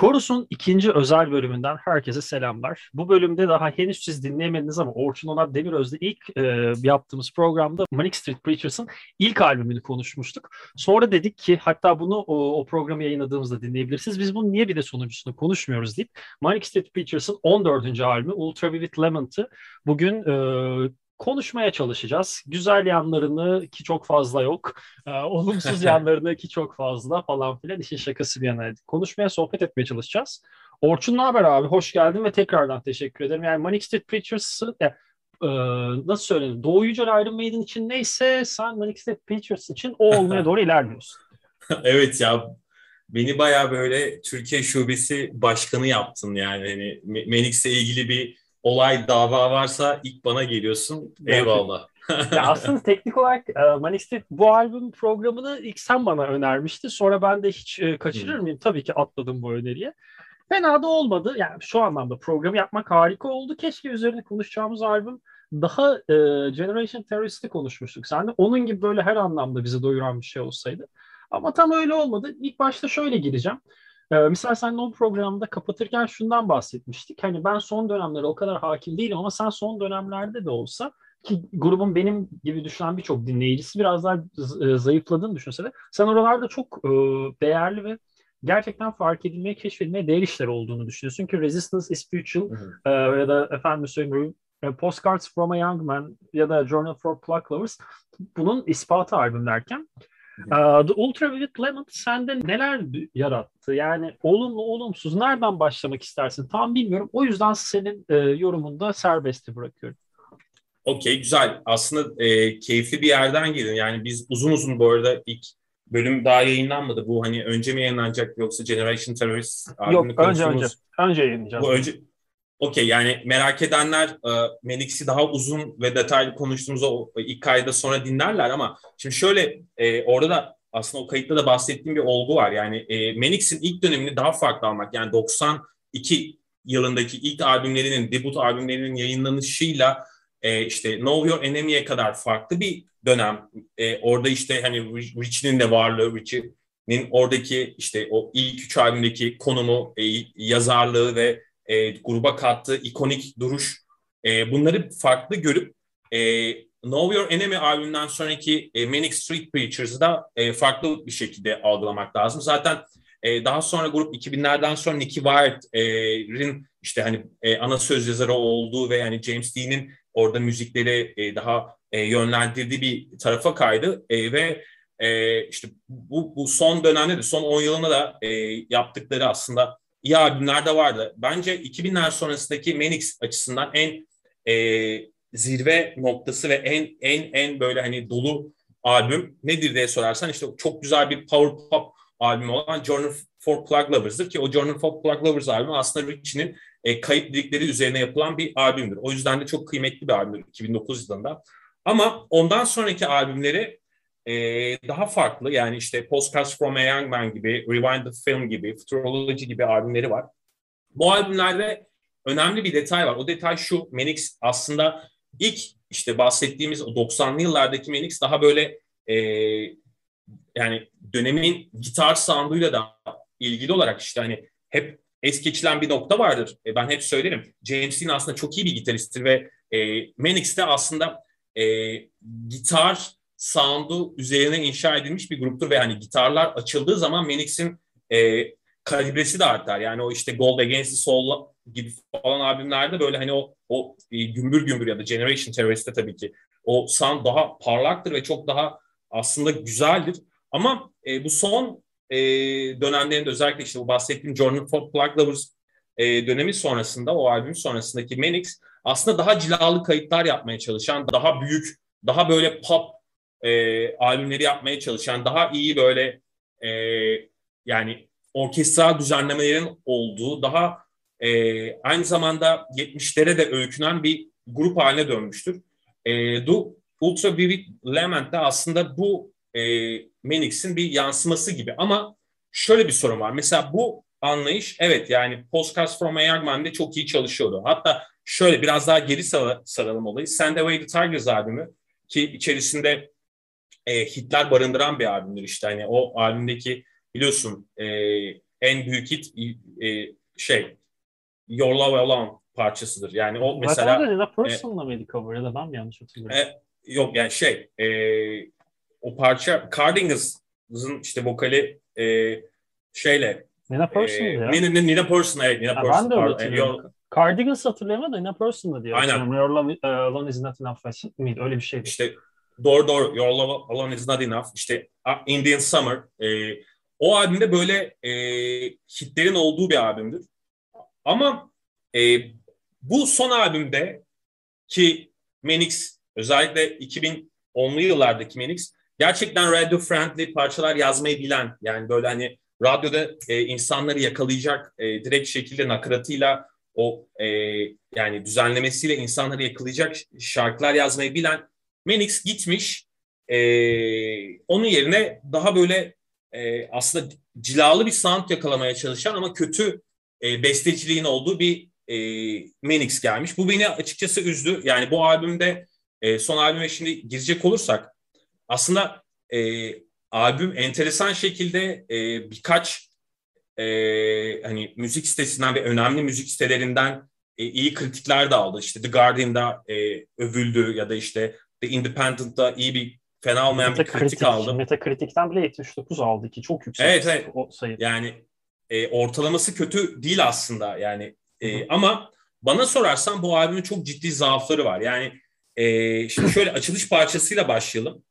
Chorus'un ikinci özel bölümünden herkese selamlar. Bu bölümde daha henüz siz dinleyemediniz ama Orçun Onat Demiröz'de ilk e, yaptığımız programda Manic Street Preachers'ın ilk albümünü konuşmuştuk. Sonra dedik ki hatta bunu o, o programı yayınladığımızda dinleyebilirsiniz. Biz bunu niye bir de sonuncusunu konuşmuyoruz deyip Manic Street Preachers'ın 14. albümü Ultra Vivid Lemon'tı bugün e, konuşmaya çalışacağız. Güzel yanlarını ki çok fazla yok. E, olumsuz yanlarını ki çok fazla falan filan işin şakası bir yana. Konuşmaya, sohbet etmeye çalışacağız. Orçun ne haber abi? Hoş geldin ve tekrardan teşekkür ederim. Yani Manic Street Preachers'ı e, e, nasıl söyleyeyim? Doğu Yücel Iron Maiden için neyse sen Manic Street Preachers için o olmaya doğru ilerliyorsun. evet ya beni baya böyle Türkiye Şubesi Başkanı yaptın yani. Hani Manix'le ilgili bir olay, dava varsa ilk bana geliyorsun. Eyvallah. ya aslında teknik olarak e, Manic bu albüm programını ilk sen bana önermişti. Sonra ben de hiç e, kaçırır mıyım? Tabii ki atladım bu öneriye. Fena da olmadı. Yani şu anlamda programı yapmak harika oldu. Keşke üzerine konuşacağımız albüm daha e, Generation Terrorist'i konuşmuştuk. Sen de onun gibi böyle her anlamda bizi doyuran bir şey olsaydı. Ama tam öyle olmadı. İlk başta şöyle gireceğim. Ee, mesela sen o programda kapatırken şundan bahsetmiştik. Hani ben son dönemlere o kadar hakim değilim ama sen son dönemlerde de olsa ki grubun benim gibi düşünen birçok dinleyicisi biraz daha e, zayıfladığını düşünse de sen oralarda çok e, değerli ve gerçekten fark edilmeye, keşfedilmeye değer işler olduğunu düşünüyorsun ki Resistance is Spiritual e, ya da efendim söyleyeyim e, Postcards from a Young Man ya da Journal for Pluck Lovers bunun ispatı albüm derken Uh, The Ultraviolet Lemon sende neler yarattı? Yani olumlu olumsuz nereden başlamak istersin? Tam bilmiyorum. O yüzden senin e, yorumunda serbesti bırakıyorum. Okey güzel. Aslında e, keyifli bir yerden girdin. Yani biz uzun uzun bu arada ilk bölüm daha yayınlanmadı. Bu hani önce mi yayınlanacak yoksa Generation Terrorist Yok önce önce. Önce yayınlayacağız. Bu önce Okey yani merak edenler e, Menix'i daha uzun ve detaylı konuştuğumuz o ilk kayda sonra dinlerler ama şimdi şöyle e, orada da aslında o kayıtta da bahsettiğim bir olgu var. Yani e, Menix'in ilk dönemini daha farklı almak yani 92 yılındaki ilk albümlerinin, debut albümlerinin yayınlanışıyla e, işte Know Your Enemy'ye kadar farklı bir dönem. E, orada işte hani Richie'nin de varlığı, Richie'nin oradaki işte o ilk üç albümdeki konumu, e, yazarlığı ve e, gruba kattığı ikonik duruş e, bunları farklı görüp e, Know Your Enemy albümünden sonraki e, Manic Street Preachers'ı da e, farklı bir şekilde algılamak lazım. Zaten e, daha sonra grup 2000'lerden sonra Nicky Wire'in işte hani e, ana söz yazarı olduğu ve yani James Dean'in orada müzikleri e, daha e, yönlendirdiği bir tarafa kaydı e, ve e, işte bu, bu son dönemde de son 10 yılında da e, yaptıkları aslında iyi albümler de vardı. Bence 2000'ler sonrasındaki Manix açısından en e, zirve noktası ve en en en böyle hani dolu albüm nedir diye sorarsan işte çok güzel bir power pop albümü olan Journal for Plug Lovers'dır ki o Journal for Plug Lovers albümü aslında Richie'nin e, kayıp lirikleri üzerine yapılan bir albümdür. O yüzden de çok kıymetli bir albümdür 2009 yılında. Ama ondan sonraki albümleri e, daha farklı yani işte Postcards from a Young Man gibi, Rewind the Film gibi, Futurology gibi albümleri var. Bu albümlerde önemli bir detay var. O detay şu, Manix aslında ilk işte bahsettiğimiz 90'lı yıllardaki Manix daha böyle e, yani dönemin gitar sounduyla da ilgili olarak işte hani hep es geçilen bir nokta vardır. E, ben hep söylerim. James Dean aslında çok iyi bir gitaristtir ve e, Manix'te aslında e, gitar sound'u üzerine inşa edilmiş bir gruptur ve hani gitarlar açıldığı zaman Manix'in e, kalibresi de artar. Yani o işte Gold Against the Soul gibi falan albümlerde böyle hani o o e, gümbür gümbür ya da Generation Terrorist'te tabii ki o sound daha parlaktır ve çok daha aslında güzeldir. Ama e, bu son e, dönemlerinde özellikle işte bu bahsettiğim Jordan for Plug Lovers e, dönemi sonrasında o albüm sonrasındaki Manix aslında daha cilalı kayıtlar yapmaya çalışan, daha büyük, daha böyle pop e, albümleri yapmaya çalışan, daha iyi böyle e, yani orkestral düzenlemelerin olduğu, daha e, aynı zamanda 70'lere de öykünen bir grup haline dönmüştür. E, du, Ultra Vivid Lament de aslında bu e, Menix'in bir yansıması gibi ama şöyle bir sorun var. Mesela bu anlayış evet yani Postcards from a Young Man'de çok iyi çalışıyordu. Hatta şöyle biraz daha geri saralım olayı. Send Away the Tigers albümü ki içerisinde e, hitler barındıran bir albümdür işte. Hani o albümdeki biliyorsun e, en büyük hit e, şey Your Love Alone parçasıdır. Yani o mesela... Zaten Nina Person'la e, mıydı cover ya da ben mi yanlış hatırlıyorum? E, yok yani şey e, o parça Cardigans'ın işte vokali e, şeyle Nina Person e, ya. Nina, Nina Person evet Nina ha, Person. Ben de öyle hatırlıyorum. Cardigans hatırlayamadım da Nina Person'da diyor. Aynen. Your Love uh, Alone is Not Enough miydi? Öyle bir şeydi. İşte doğru doğru Your Love Alone is Not Enough. İşte Indian Summer. E, o albümde böyle e, hitlerin olduğu bir albümdür. Ama e, bu son albümde ki Menix özellikle 2010'lu yıllardaki Menix gerçekten radio friendly parçalar yazmayı bilen yani böyle hani radyoda e, insanları yakalayacak e, direkt şekilde nakaratıyla o e, yani düzenlemesiyle insanları yakalayacak şarkılar yazmayı bilen Menix gitmiş e, onun yerine daha böyle e, aslında cilalı bir sound yakalamaya çalışan ama kötü e, besteciliğin olduğu bir e, Menix gelmiş. Bu beni açıkçası üzdü. Yani bu albümde e, son albüme şimdi girecek olursak aslında e, albüm enteresan şekilde e, birkaç e, hani müzik sitesinden ve önemli müzik sitelerinden e, iyi kritikler de aldı. İşte The Guardian'da e, övüldü ya da işte The Independent'da iyi bir fena olmayan bir kritik aldı. Metakritik'ten bile 79 aldı ki çok yüksek evet, evet. o sayı. Yani e, ortalaması kötü değil aslında yani e, ama bana sorarsan bu albümün çok ciddi zaafları var. Yani e, şimdi şöyle açılış parçasıyla başlayalım.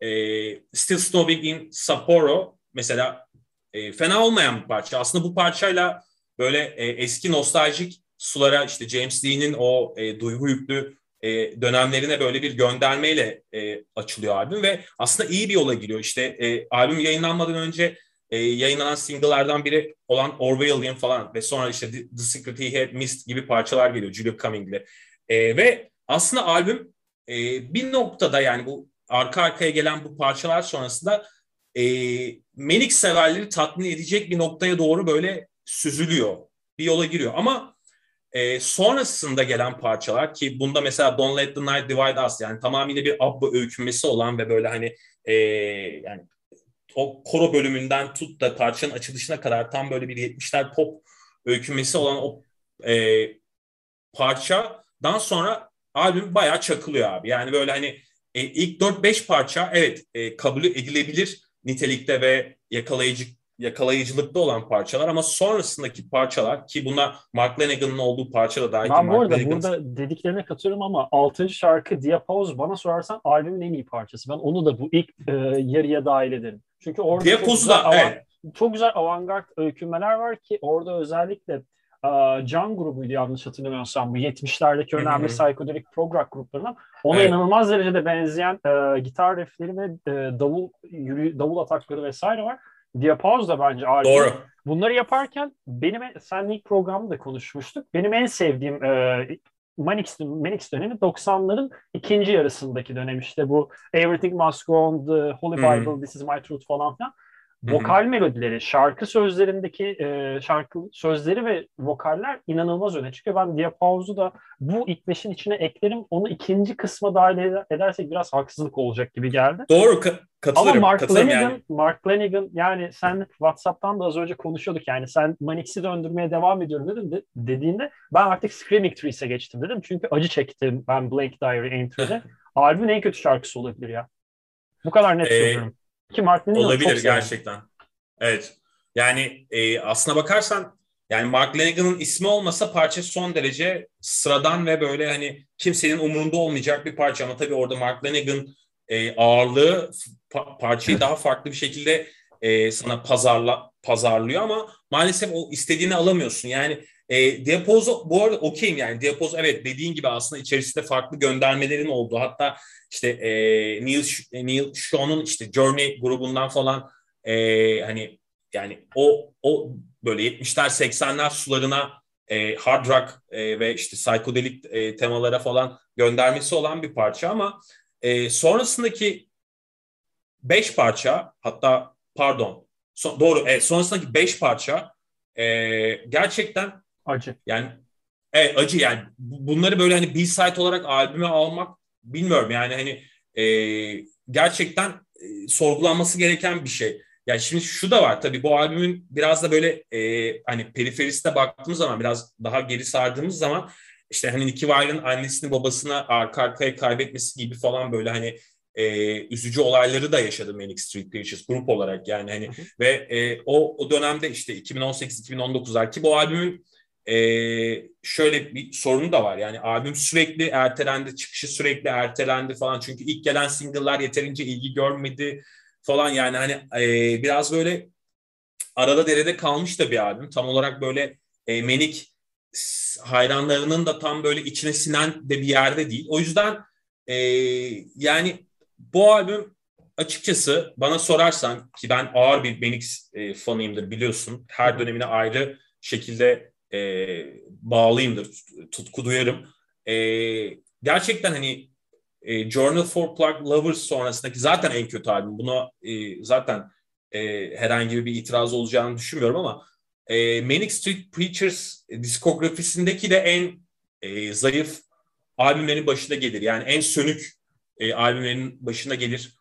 E, Still Snowing in Sapporo mesela e, fena olmayan bir parça. Aslında bu parçayla böyle e, eski nostaljik sulara işte James Dean'in o e, duygu yüklü e, dönemlerine böyle bir göndermeyle e, açılıyor albüm ve aslında iyi bir yola giriyor. İşte e, albüm yayınlanmadan önce e, yayınlanan single'lardan biri olan Orwellian falan ve sonra işte The, Secret He Had Missed gibi parçalar geliyor Julia Cumming'le. E, ve aslında albüm e, bir noktada yani bu arka arkaya gelen bu parçalar sonrasında e, Menik severleri tatmin edecek bir noktaya doğru böyle süzülüyor. Bir yola giriyor. Ama e, sonrasında gelen parçalar ki bunda mesela Don't Let the Night Divide Us yani tamamıyla bir Abba öykünmesi olan ve böyle hani e, yani o koro bölümünden tut da parçanın açılışına kadar tam böyle bir 70'ler pop öykünmesi olan o e, parçadan sonra albüm bayağı çakılıyor abi. Yani böyle hani e, ilk 4-5 parça evet e, kabul edilebilir nitelikte ve yakalayıcı yakalayıcılıkta olan parçalar ama sonrasındaki parçalar ki buna Mark Lanigan'ın olduğu parça da dahil. Ben bu arada Lanigan... burada dediklerine katılıyorum ama 6. şarkı Diapause bana sorarsan albümün en iyi parçası. Ben onu da bu ilk e, yarıya dahil ederim. Çünkü orada Diapause çok güzel, evet. çok güzel avantgard öykünmeler var ki orada özellikle Can grubuydu yanlış hatırlamıyorsam bu 70'lerdeki önemli psikodelik prog rock gruplarından ona evet. inanılmaz derecede benzeyen e, gitar riffleri ve e, davul yürü, davul atakları vesaire var. Diapause da bence albüm. Doğru. Bunları yaparken benim seninle ilk programda da konuşmuştuk. Benim en sevdiğim e, Manix, Manix dönemi 90'ların ikinci yarısındaki dönem işte bu Everything Must Go On, The Holy Bible, This Is My Truth falan filan. Vokal melodileri, şarkı sözlerindeki e, şarkı sözleri ve vokaller inanılmaz öne çıkıyor. Ben Diapause'u da bu ilk beşin içine eklerim. Onu ikinci kısma dahil edersek biraz haksızlık olacak gibi geldi. Doğru ka- katılırım. Ama Mark Lanigan, yani. Mark Lanigan yani sen WhatsApp'tan da az önce konuşuyorduk yani sen Manix'i döndürmeye devam ediyorum dedim de, dediğinde ben artık Screaming Trees'e geçtim dedim. Çünkü acı çektim ben Blank Diary Entry'de. Albümün en kötü şarkısı olabilir ya. Bu kadar net ee, söylüyorum. Ki Mark Olabilir gerçekten. Sevdim. Evet. Yani e, aslına bakarsan yani Mark Lanigan'ın ismi olmasa parça son derece sıradan ve böyle hani kimsenin umurunda olmayacak bir parça ama tabii orada Mark Lanigan e, ağırlığı pa- parçayı daha farklı bir şekilde e, sana pazarla pazarlıyor ama maalesef o istediğini alamıyorsun. Yani e, Diapozo bu arada okeyim yani. Diapozo evet dediğin gibi aslında içerisinde farklı göndermelerin olduğu hatta işte e, Neil, Neil Sean'un işte Journey grubundan falan e, hani yani o o böyle 70'ler 80'ler sularına e, hard rock e, ve işte psikodelik e, temalara falan göndermesi olan bir parça ama e, sonrasındaki beş parça hatta pardon so, doğru evet, sonrasındaki beş parça e, gerçekten acı. Yani evet acı yani bunları böyle hani B-side olarak albüme almak bilmiyorum yani hani e, gerçekten e, sorgulanması gereken bir şey. Ya şimdi şu da var tabii bu albümün biraz da böyle e, hani periferiste baktığımız zaman biraz daha geri sardığımız zaman işte hani Nicky Wire'ın annesini babasına arka arkaya kaybetmesi gibi falan böyle hani e, üzücü olayları da yaşadı Manic Street Preachers grup olarak yani hani hı hı. ve e, o o dönemde işte 2018-2019'lar ki bu albümün e, şöyle bir sorunu da var. Yani albüm sürekli ertelendi çıkışı sürekli ertelendi falan. Çünkü ilk gelen single'lar yeterince ilgi görmedi falan. Yani hani e, biraz böyle arada derede kalmış da bir albüm. Tam olarak böyle e, Menik hayranlarının da tam böyle içine sinen de bir yerde değil. O yüzden e, yani bu albüm açıkçası bana sorarsan ki ben ağır bir Benix e, fanıyımdır biliyorsun. Her dönemine ayrı şekilde e, bağlıyımdır, tutku duyarım. E, gerçekten hani e, Journal for Plug Lovers sonrasındaki zaten en kötü albüm. Buna e, zaten e, herhangi bir itiraz olacağını düşünmüyorum ama e, Manic Street Preachers diskografisindeki de en e, zayıf albümlerin başında gelir. Yani en sönük e, albümlerin başına gelir.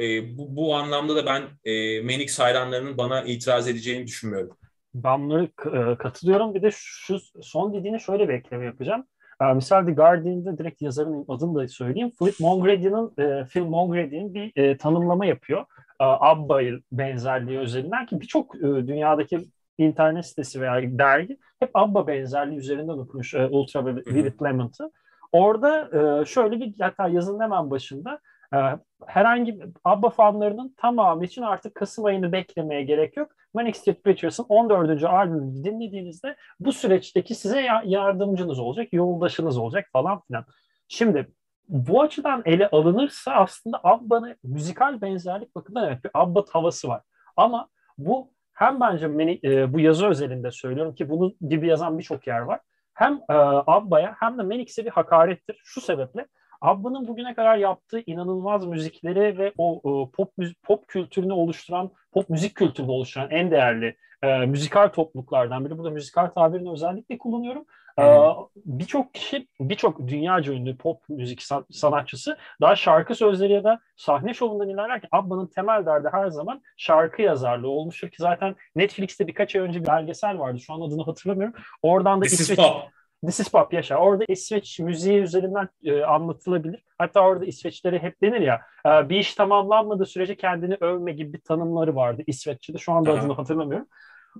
E, bu, bu anlamda da ben e, Manix hayranlarının bana itiraz edeceğini düşünmüyorum. Ben bunları e, katılıyorum. Bir de şu son dediğine şöyle bir ekleme yapacağım. E, misal The Guardian'da direkt yazarın adını da söyleyeyim. Philip Mongrady'nin e, Phil Mongrady'nin bir e, tanımlama yapıyor. E, Abba benzerliği üzerinden ki birçok e, dünyadaki internet sitesi veya dergi hep Abba benzerliği üzerinden okumuş e, Ultra Vivid Lemont'ı. Orada e, şöyle bir hatta yazının hemen başında e, herhangi ABBA fanlarının tamamı için artık Kasım ayını beklemeye gerek yok. Manic Street Preachers'ın 14. albümünü dinlediğinizde bu süreçteki size yardımcınız olacak, yoldaşınız olacak falan filan. Şimdi bu açıdan ele alınırsa aslında ABBA'nın müzikal benzerlik bakımından evet bir ABBA havası var. Ama bu hem bence beni, e, bu yazı özelinde söylüyorum ki bunu gibi yazan birçok yer var hem e, Abba'ya hem de Menix'e bir hakarettir. Şu sebeple Abba'nın bugüne kadar yaptığı inanılmaz müzikleri ve o e, pop pop kültürünü oluşturan, pop müzik kültürünü oluşturan en değerli e, müzikal topluluklardan biri. Burada müzikal tabirini özellikle kullanıyorum. Ee, birçok kişi, birçok dünyaca ünlü pop müzik sanatçısı daha şarkı sözleri ya da sahne şovundan ilerlerken Abba'nın temel derdi her zaman şarkı yazarlığı olmuştur ki zaten Netflix'te birkaç ay önce bir belgesel vardı. Şu an adını hatırlamıyorum. Oradan da This İsveç... Is pop. This is Pop yaşa. Orada İsveç müziği üzerinden e, anlatılabilir. Hatta orada İsveçlere hep denir ya e, bir iş tamamlanmadığı sürece kendini övme gibi bir tanımları vardı İsveççe'de. Şu anda adını hatırlamıyorum.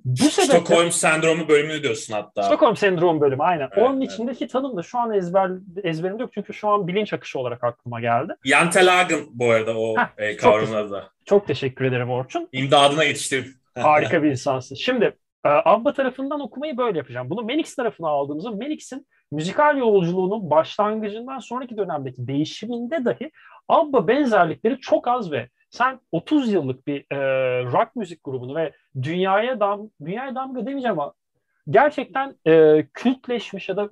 Bu sebeple, Stockholm sendromu bölümünü diyorsun hatta. Stockholm sendromu bölümü aynen. Evet, Onun evet. içindeki tanım da şu an ezber ezberimde yok çünkü şu an bilinç akışı olarak aklıma geldi. Yantelagen bu arada o Heh, e, kavramın adı. Çok teşekkür ederim Orçun. İmdadına yetiştirdim. Harika bir insansın. Şimdi Abba tarafından okumayı böyle yapacağım. Bunu Menix tarafına aldığımızda Menix'in müzikal yolculuğunun başlangıcından sonraki dönemdeki değişiminde dahi Abba benzerlikleri çok az ve sen 30 yıllık bir e, rock müzik grubunu ve dünyaya dam dünyaya damga demeyeceğim ama gerçekten e, kültleşmiş ya da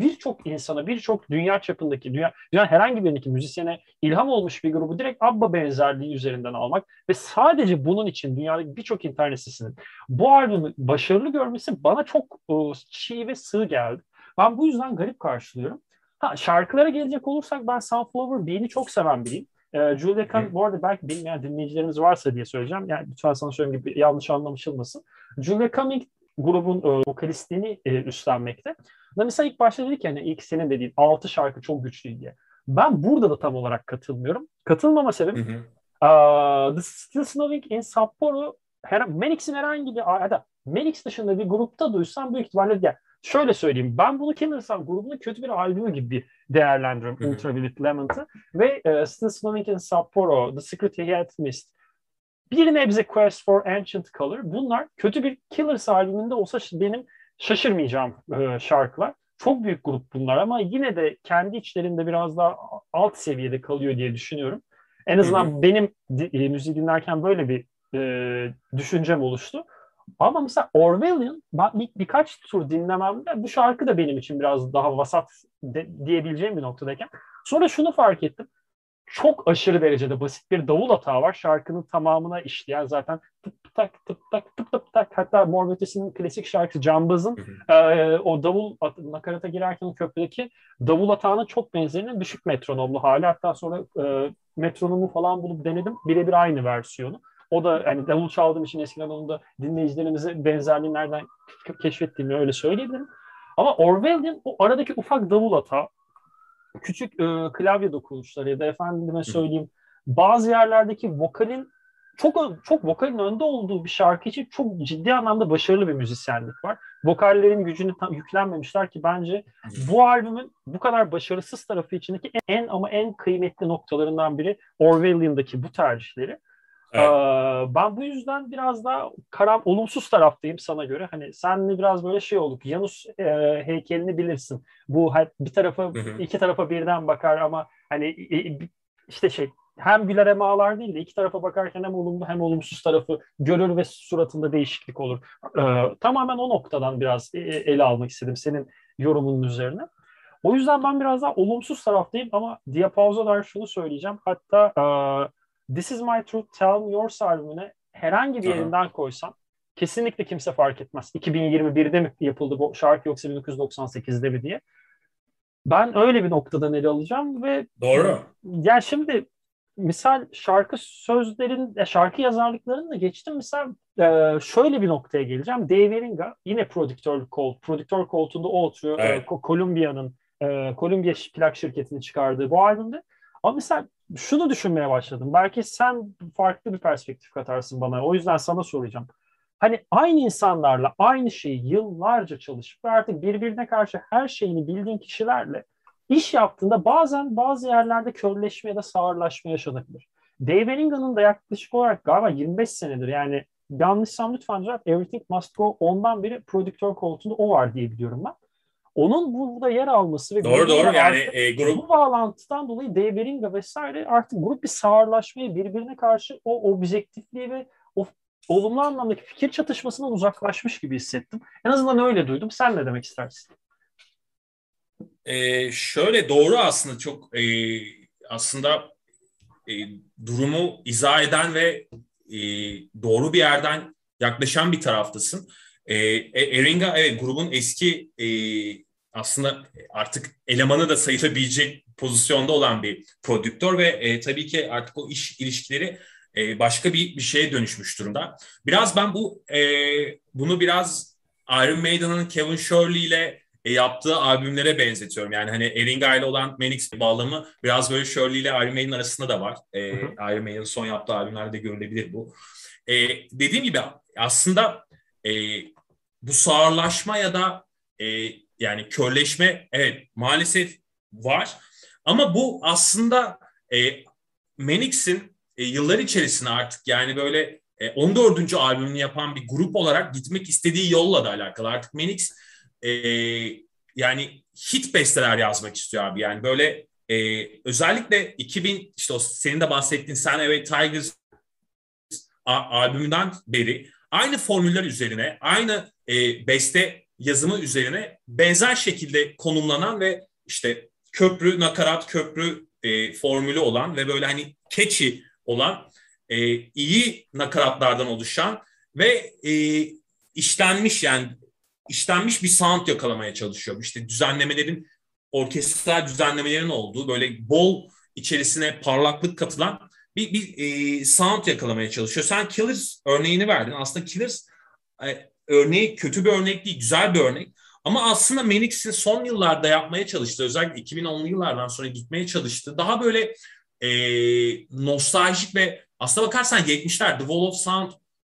birçok insana, birçok dünya çapındaki, dünya, dünya herhangi birindeki müzisyene ilham olmuş bir grubu direkt ABBA benzerliği üzerinden almak ve sadece bunun için dünyadaki birçok internet sitesinin bu albümü başarılı görmesi bana çok o, çiğ ve sığ geldi. Ben bu yüzden garip karşılıyorum. Ha, şarkılara gelecek olursak ben Sunflower Bean'i çok seven biriyim. E, Julia Cumming, bu arada belki bilmeyen dinleyicilerimiz varsa diye söyleyeceğim. Yani lütfen sana söyleyeyim gibi yanlış anlaşılmasın. Julia Cumming grubun e, vokalistliğini e, üstlenmekte. Da mesela ilk başta dedik yani ilk senin dediğin 6 şarkı çok güçlü diye. Ben burada da tam olarak katılmıyorum. Katılmama sebebim uh, The Still Snowing in Sapporo her, Manix'in herhangi bir ya da Manix dışında bir grupta duysam büyük ihtimalle ya, şöyle söyleyeyim ben bunu Killers'ın grubunun kötü bir albümü gibi değerlendiriyorum. Ultraviolet Lemont'ı ve e, Still Swimming in Sapporo, The Secret He Had Missed bir nebze Quest for Ancient Color bunlar kötü bir Killers albümünde olsa benim şaşırmayacağım e, şarkılar. Çok büyük grup bunlar ama yine de kendi içlerinde biraz daha alt seviyede kalıyor diye düşünüyorum. En azından Hı-hı. benim e, müziği dinlerken böyle bir e, düşüncem oluştu. Ama mesela Orwellian bir, birkaç tur dinlememde bu şarkı da benim için biraz daha vasat de, diyebileceğim bir noktadayken. Sonra şunu fark ettim. Çok aşırı derecede basit bir davul hata var. Şarkının tamamına işleyen zaten tıp tak tıp tak tıp tıp tak. Hatta Mor klasik şarkısı Cambaz'ın e, o davul nakarata girerken köprüdeki davul hatağına çok benzerinin düşük metronomlu hali. Hatta sonra e, metronomu falan bulup denedim. Birebir aynı versiyonu. O da hani davul çaldığım için eskiden onun da dinleyicilerimize benzerliğini nereden keşfettiğimi öyle söyleyebilirim. Ama Orwell'in o aradaki ufak davul hata, küçük e, klavye dokunuşları ya da efendime söyleyeyim bazı yerlerdeki vokalin çok çok vokalin önde olduğu bir şarkı için çok ciddi anlamda başarılı bir müzisyenlik var. Vokallerin gücünü tam yüklenmemişler ki bence bu albümün bu kadar başarısız tarafı içindeki en ama en kıymetli noktalarından biri Orwellian'daki bu tercihleri. Evet. Ee, ben bu yüzden biraz daha karam olumsuz taraftayım sana göre. Hani sen biraz böyle şey olduk. Janus e, heykelini bilirsin. Bu bir tarafa hı hı. iki tarafa birden bakar ama hani işte şey hem güler hem ağlar değil de iki tarafa bakarken hem olumlu hem olumsuz tarafı görür ve suratında değişiklik olur. Ee, tamamen o noktadan biraz e, e, ele almak istedim senin yorumunun üzerine. O yüzden ben biraz daha olumsuz taraftayım ama Diapause'a dair şunu söyleyeceğim. Hatta uh, This Is My Truth, Tell Me Yours albümüne herhangi bir yerinden koysam kesinlikle kimse fark etmez. 2021'de mi yapıldı bu şarkı yoksa 1998'de mi diye. Ben öyle bir noktadan ele alacağım ve Doğru. Yani şimdi misal şarkı sözlerin, şarkı yazarlıklarını da geçtim. Misal e, şöyle bir noktaya geleceğim. Dave Eringa yine prodüktör koltuğu, prodüktör koltuğunda o oturuyor. E, evet. Columbia'nın, e, Columbia plak şirketini çıkardığı bu albümde. Ama mesela şunu düşünmeye başladım. Belki sen farklı bir perspektif katarsın bana. O yüzden sana soracağım. Hani aynı insanlarla aynı şeyi yıllarca çalışıp artık birbirine karşı her şeyini bildiğin kişilerle iş yaptığında bazen bazı yerlerde körleşme ya da sağırlaşma yaşanabilir. Dave Eringan'ın da yaklaşık olarak galiba 25 senedir yani yanlışsam lütfen cevap Everything Must Go ondan beri prodüktör koltuğunda o var diye biliyorum ben. Onun burada yer alması ve doğru doğru yani e, grup bu bağlantıdan dolayı Dave Eringa vesaire artık grup bir sağırlaşmayı birbirine karşı o objektifliği ve o olumlu anlamdaki fikir çatışmasından uzaklaşmış gibi hissettim. En azından öyle duydum. Sen ne demek istersin? e, şöyle doğru aslında çok e, aslında e, durumu izah eden ve e, doğru bir yerden yaklaşan bir taraftasın. E, e Eringa evet grubun eski e, aslında artık elemanı da sayılabilecek pozisyonda olan bir prodüktör ve e, tabii ki artık o iş ilişkileri e, başka bir bir şeye dönüşmüş durumda. Biraz ben bu e, bunu biraz Iron Maiden'ın Kevin Shirley ile e, yaptığı albümlere benzetiyorum. Yani hani Eringa ile olan Manix bağlamı biraz böyle Shirley ile Iron Maiden arasında da var. E, Iron Maiden'ın son yaptığı albümlerde görülebilir bu. E, dediğim gibi aslında e, bu sağırlaşma ya da e, yani körleşme evet maalesef var. Ama bu aslında e, Manix'in e, yıllar içerisinde artık yani böyle e, 14. albümünü yapan bir grup olarak gitmek istediği yolla da alakalı. Artık Manix e, yani hit besteler yazmak istiyor abi. Yani böyle e, özellikle 2000 işte o senin de bahsettiğin Sen Evet Tigers albümünden beri aynı formüller üzerine, aynı e, beste yazımı üzerine benzer şekilde konumlanan ve işte köprü, nakarat, köprü e, formülü olan ve böyle hani catchy olan e, iyi nakaratlardan oluşan ve e, işlenmiş yani işlenmiş bir sound yakalamaya çalışıyor. İşte düzenlemelerin, orkestral düzenlemelerin olduğu böyle bol içerisine parlaklık katılan bir, bir e, sound yakalamaya çalışıyor. Sen Killers örneğini verdin. Aslında Killers e, örneği kötü bir örnek değil, güzel bir örnek. Ama aslında Manix'in son yıllarda yapmaya çalıştığı, özellikle 2010'lu yıllardan sonra gitmeye çalıştığı daha böyle e, nostaljik ve aslına bakarsan 70'ler The Wall of Sound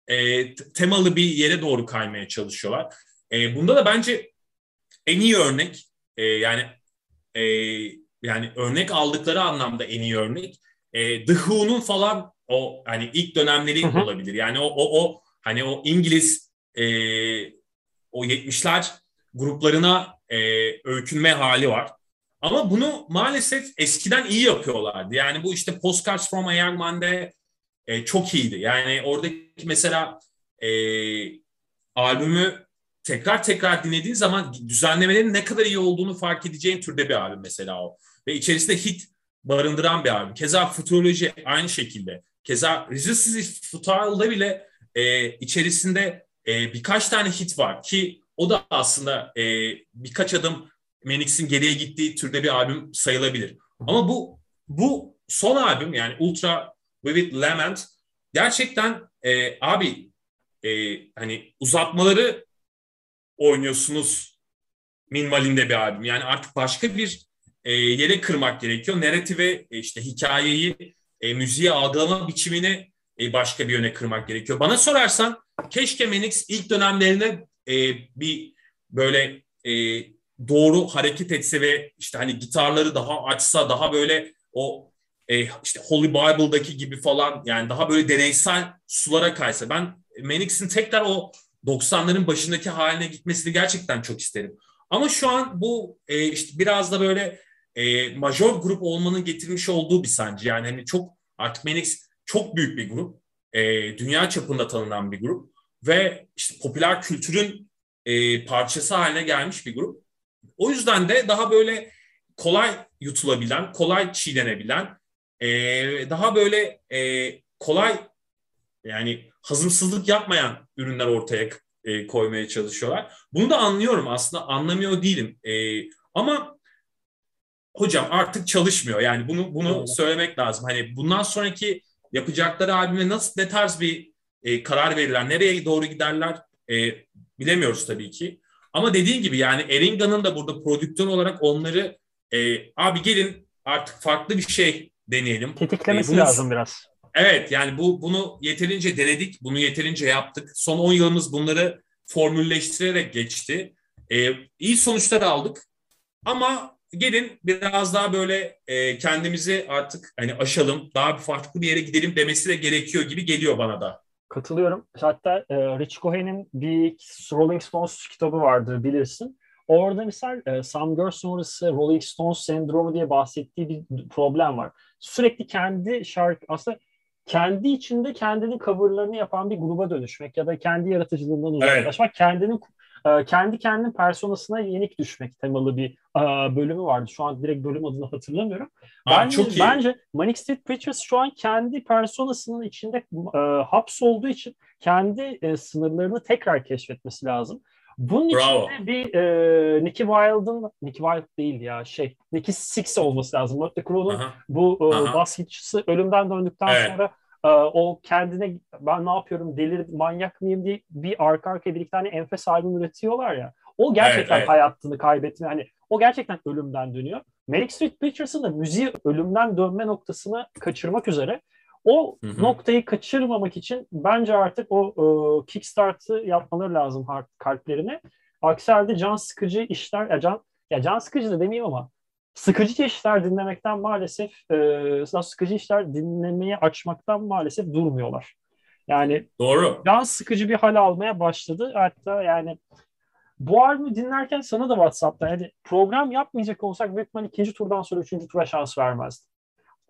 e, temalı bir yere doğru kaymaya çalışıyorlar. E, bunda da bence en iyi örnek e, yani e, yani örnek aldıkları anlamda en iyi örnek e, The Who'nun falan o hani ilk dönemleri hı hı. olabilir. Yani o o o hani o İngiliz e, o 70'ler gruplarına e, öykünme hali var. Ama bunu maalesef eskiden iyi yapıyorlardı. Yani bu işte Postcards from a Young Man'de e, çok iyiydi. Yani oradaki mesela e, albümü tekrar tekrar dinlediğin zaman düzenlemelerin ne kadar iyi olduğunu fark edeceğin türde bir albüm mesela o. Ve içerisinde hit barındıran bir albüm. Keza Futuroloji aynı şekilde. Keza Resistance Futile'da bile e, içerisinde e, birkaç tane hit var ki o da aslında e, birkaç adım Menix'in geriye gittiği türde bir albüm sayılabilir. Ama bu bu son albüm yani Ultra Vivid Lament gerçekten e, abi e, hani uzatmaları oynuyorsunuz minvalinde bir albüm. Yani artık başka bir e, yere kırmak gerekiyor. Narrative, e, işte hikayeyi, e, müziği algılama biçimini e, başka bir yöne kırmak gerekiyor. Bana sorarsan keşke Menix ilk dönemlerine e, bir böyle e, doğru hareket etse ve işte hani gitarları daha açsa, daha böyle o e, işte Holy Bible'daki gibi falan yani daha böyle deneysel sulara kaysa. Ben Menix'in tekrar o 90'ların başındaki haline gitmesini gerçekten çok isterim. Ama şu an bu e, işte biraz da böyle e, major grup olmanın getirmiş olduğu bir sancı. Yani hani çok artık Menix çok büyük bir grup. E, dünya çapında tanınan bir grup. Ve işte popüler kültürün e, parçası haline gelmiş bir grup. O yüzden de daha böyle kolay yutulabilen, kolay çiğnenebilen, e, daha böyle e, kolay yani hazımsızlık yapmayan ürünler ortaya e, koymaya çalışıyorlar. Bunu da anlıyorum aslında anlamıyor değilim. E, ama hocam artık çalışmıyor. Yani bunu bunu evet. söylemek lazım. Hani bundan sonraki yapacakları albüme nasıl ne tarz bir e, karar verirler, nereye doğru giderler e, bilemiyoruz tabii ki. Ama dediğin gibi yani Eringa'nın da burada prodüktör olarak onları e, abi gelin artık farklı bir şey deneyelim. Tetiklemesi e, bunu, lazım biraz. Evet yani bu bunu yeterince denedik, bunu yeterince yaptık. Son 10 yılımız bunları formülleştirerek geçti. E, iyi sonuçlar aldık ama gelin biraz daha böyle e, kendimizi artık hani aşalım, daha bir farklı bir yere gidelim demesi de gerekiyor gibi geliyor bana da. Katılıyorum. Hatta e, Rich Cohen'in bir Rolling Stones kitabı vardır bilirsin. Orada misal e, Sam Girl sonrası Rolling Stones sendromu diye bahsettiği bir problem var. Sürekli kendi şarkı aslında kendi içinde kendinin coverlarını yapan bir gruba dönüşmek ya da kendi yaratıcılığından uzaklaşmak, evet. kendinin e, kendi kendinin personasına yenik düşmek temalı bir e, bölümü vardı. Şu an direkt bölüm adını hatırlamıyorum. Aa, bence, çok iyi. bence Manic Street Preachers şu an kendi personasının içinde e, hapsolduğu için kendi e, sınırlarını tekrar keşfetmesi lazım. Bunun Bravo. için de bir e, Nicky Wild'ın Nicky Wild değil ya şey Nicky Six olması lazım. Mötley Crue'nun bu e, bas hitçisi ölümden döndükten evet. sonra o kendine ben ne yapıyorum delir manyak mıyım diye bir arka arkaya bir iki tane enfes albüm üretiyorlar ya. O gerçekten evet, evet. hayatını kaybetme hani o gerçekten ölümden dönüyor. Manic Street Preachers'ın da müziği ölümden dönme noktasını kaçırmak üzere. O hı hı. noktayı kaçırmamak için bence artık o e, kickstart'ı yapmaları lazım kalplerine. Aksi halde can sıkıcı işler, ya can, ya can sıkıcı da demeyeyim ama sıkıcı işler dinlemekten maalesef e, sıkıcı işler dinlemeyi açmaktan maalesef durmuyorlar. Yani Doğru. can sıkıcı bir hal almaya başladı. Hatta yani bu albümü dinlerken sana da WhatsApp'ta yani program yapmayacak olsak büyük ihtimalle ikinci turdan sonra üçüncü tura şans vermezdi.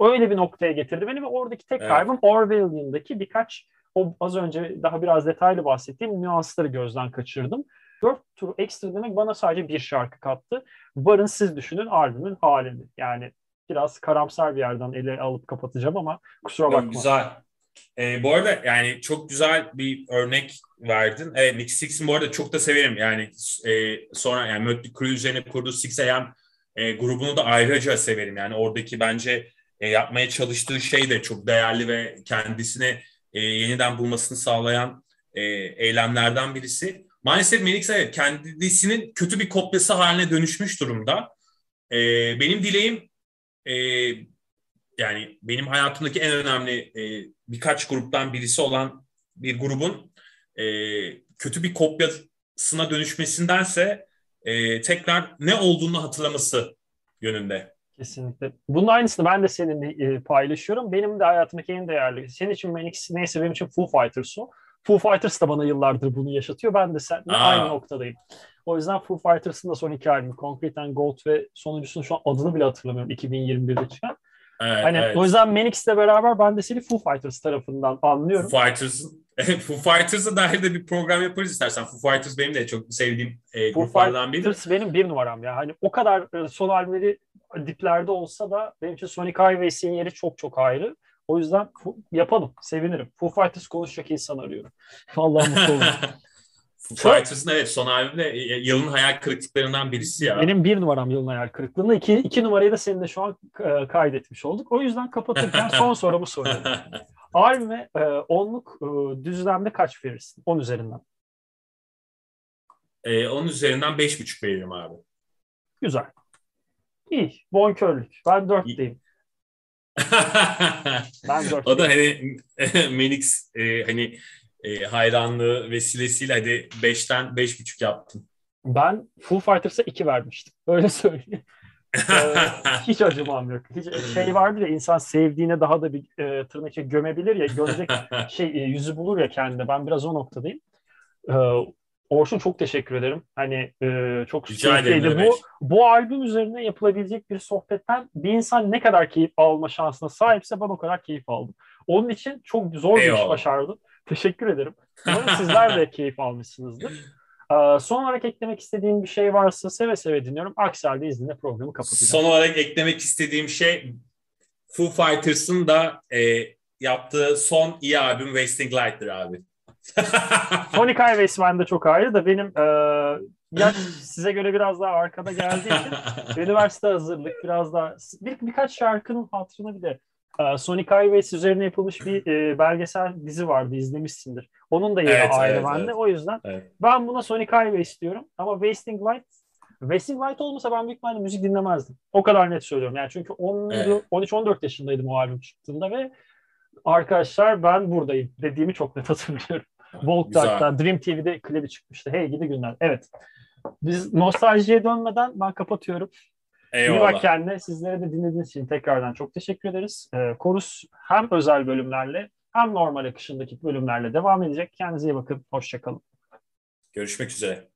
Öyle bir noktaya getirdi beni ve oradaki tek evet. kaybım Orwell'ian'daki birkaç o az önce daha biraz detaylı bahsettiğim nüansları gözden kaçırdım. Dört tur ekstra demek bana sadece bir şarkı kattı. Varın siz düşünün albümün halini. Yani biraz karamsar bir yerden ele alıp kapatacağım ama kusura bakma. Güzel. Ee, bu arada yani çok güzel bir örnek verdin. Evet Nick Six'in bu arada çok da severim. Yani e, sonra yani Mötley Crüe üzerine kurduğu Six AM e, grubunu da ayrıca severim. Yani oradaki bence e, yapmaya çalıştığı şey de çok değerli ve kendisine e, yeniden bulmasını sağlayan e, eylemlerden birisi. Maalesef Melix evet kendisinin kötü bir kopyası haline dönüşmüş durumda. E, benim dileğim e, yani benim hayatımdaki en önemli e, birkaç gruptan birisi olan bir grubun e, kötü bir kopyasına dönüşmesindense e, tekrar ne olduğunu hatırlaması yönünde. Kesinlikle. Bunun aynısını ben de seninle e, paylaşıyorum. Benim de hayatımdaki en değerli. Senin için Manix neyse benim için Foo Fighters. Foo Fighters da bana yıllardır bunu yaşatıyor. Ben de seninle Aa. aynı noktadayım. O yüzden Foo Fighters'ın da son iki albümü Concrete and Gold ve sonuncusunun şu an adını bile hatırlamıyorum 2021'de çıkan. Evet, hani evet. o yüzden Manix'le beraber ben de seni Foo Fighters tarafından anlıyorum. Foo Fighters'ın Foo Fighters'a dair de bir program yaparız istersen. Foo Fighters benim de çok sevdiğim e, Foo gruplardan biri. Foo Fighters benim bir numaram ya. Hani o kadar e, son albümleri diplerde olsa da benim için Sonic Highways'in yeri çok çok ayrı. O yüzden yapalım. Sevinirim. Foo Fighters konuşacak insan arıyorum. Vallahi mutlu olurum. Foo Fighters'ın evet son albümde yılın hayal kırıklıklarından birisi ya. Benim bir numaram yılın hayal kırıklığında. iki, iki numarayı da seninle şu an e, kaydetmiş olduk. O yüzden kapatırken son sorumu soruyorum. Albüme e, onluk e, düzlemde kaç verirsin? 10 üzerinden. E, 10 üzerinden 5,5 veririm abi. Güzel. İyi. Bonkörlük. Ben 4 diyeyim. Ben 4 O da hani Menix e, hani e, hayranlığı vesilesiyle hadi 5'ten 5,5 yaptım. Ben Foo Fighters'a 2 vermiştim. Öyle söyleyeyim. ee, hiç acımam yok. Hiç şey vardır ya insan sevdiğine daha da bir e, tırnak gömebilir ya görecek şey e, yüzü bulur ya kendine. Ben biraz o noktadayım. Ee, Orçun çok teşekkür ederim. Hani e, çok Rica ederim. Bu, bu albüm üzerine yapılabilecek bir sohbetten bir insan ne kadar keyif alma şansına sahipse ben o kadar keyif aldım. Onun için çok zor bir iş başardım. Teşekkür ederim. Umarım sizler de keyif almışsınızdır. Ee, son olarak eklemek istediğim bir şey varsa seve seve dinliyorum. Aksi halde izninle programı kapatacağım. Son olarak eklemek istediğim şey Foo Fighters'ın da e, yaptığı son iyi albüm Wasting Light'tır abi. Sonic Highways bende çok ayrı da benim e, yaş size göre biraz daha arkada geldiği için üniversite hazırlık biraz daha bir, birkaç şarkının hatırına bir de e, Sonic Highways üzerine yapılmış bir e, belgesel dizi vardı izlemişsindir. Onun da yeri evet, ayrı evet, bende. Evet. O yüzden evet. ben buna Sonic Highways diyorum ama Wasting Light Wasting Light olmasa ben büyük ihtimalle müzik dinlemezdim. O kadar net söylüyorum. Yani çünkü 10, evet. 13-14 yaşındaydım o albüm çıktığında ve arkadaşlar ben buradayım dediğimi çok net hatırlıyorum. Volkdark'ta Dream TV'de klibi çıkmıştı. Hey gidi günler. Evet. Biz nostaljiye dönmeden ben kapatıyorum. Eyvallah. İyi bak kendine. Sizlere de dinlediğiniz için tekrardan çok teşekkür ederiz. Ee, Korus hem özel bölümlerle hem normal akışındaki bölümlerle devam edecek. Kendinize iyi bakın. Hoşçakalın. Görüşmek üzere.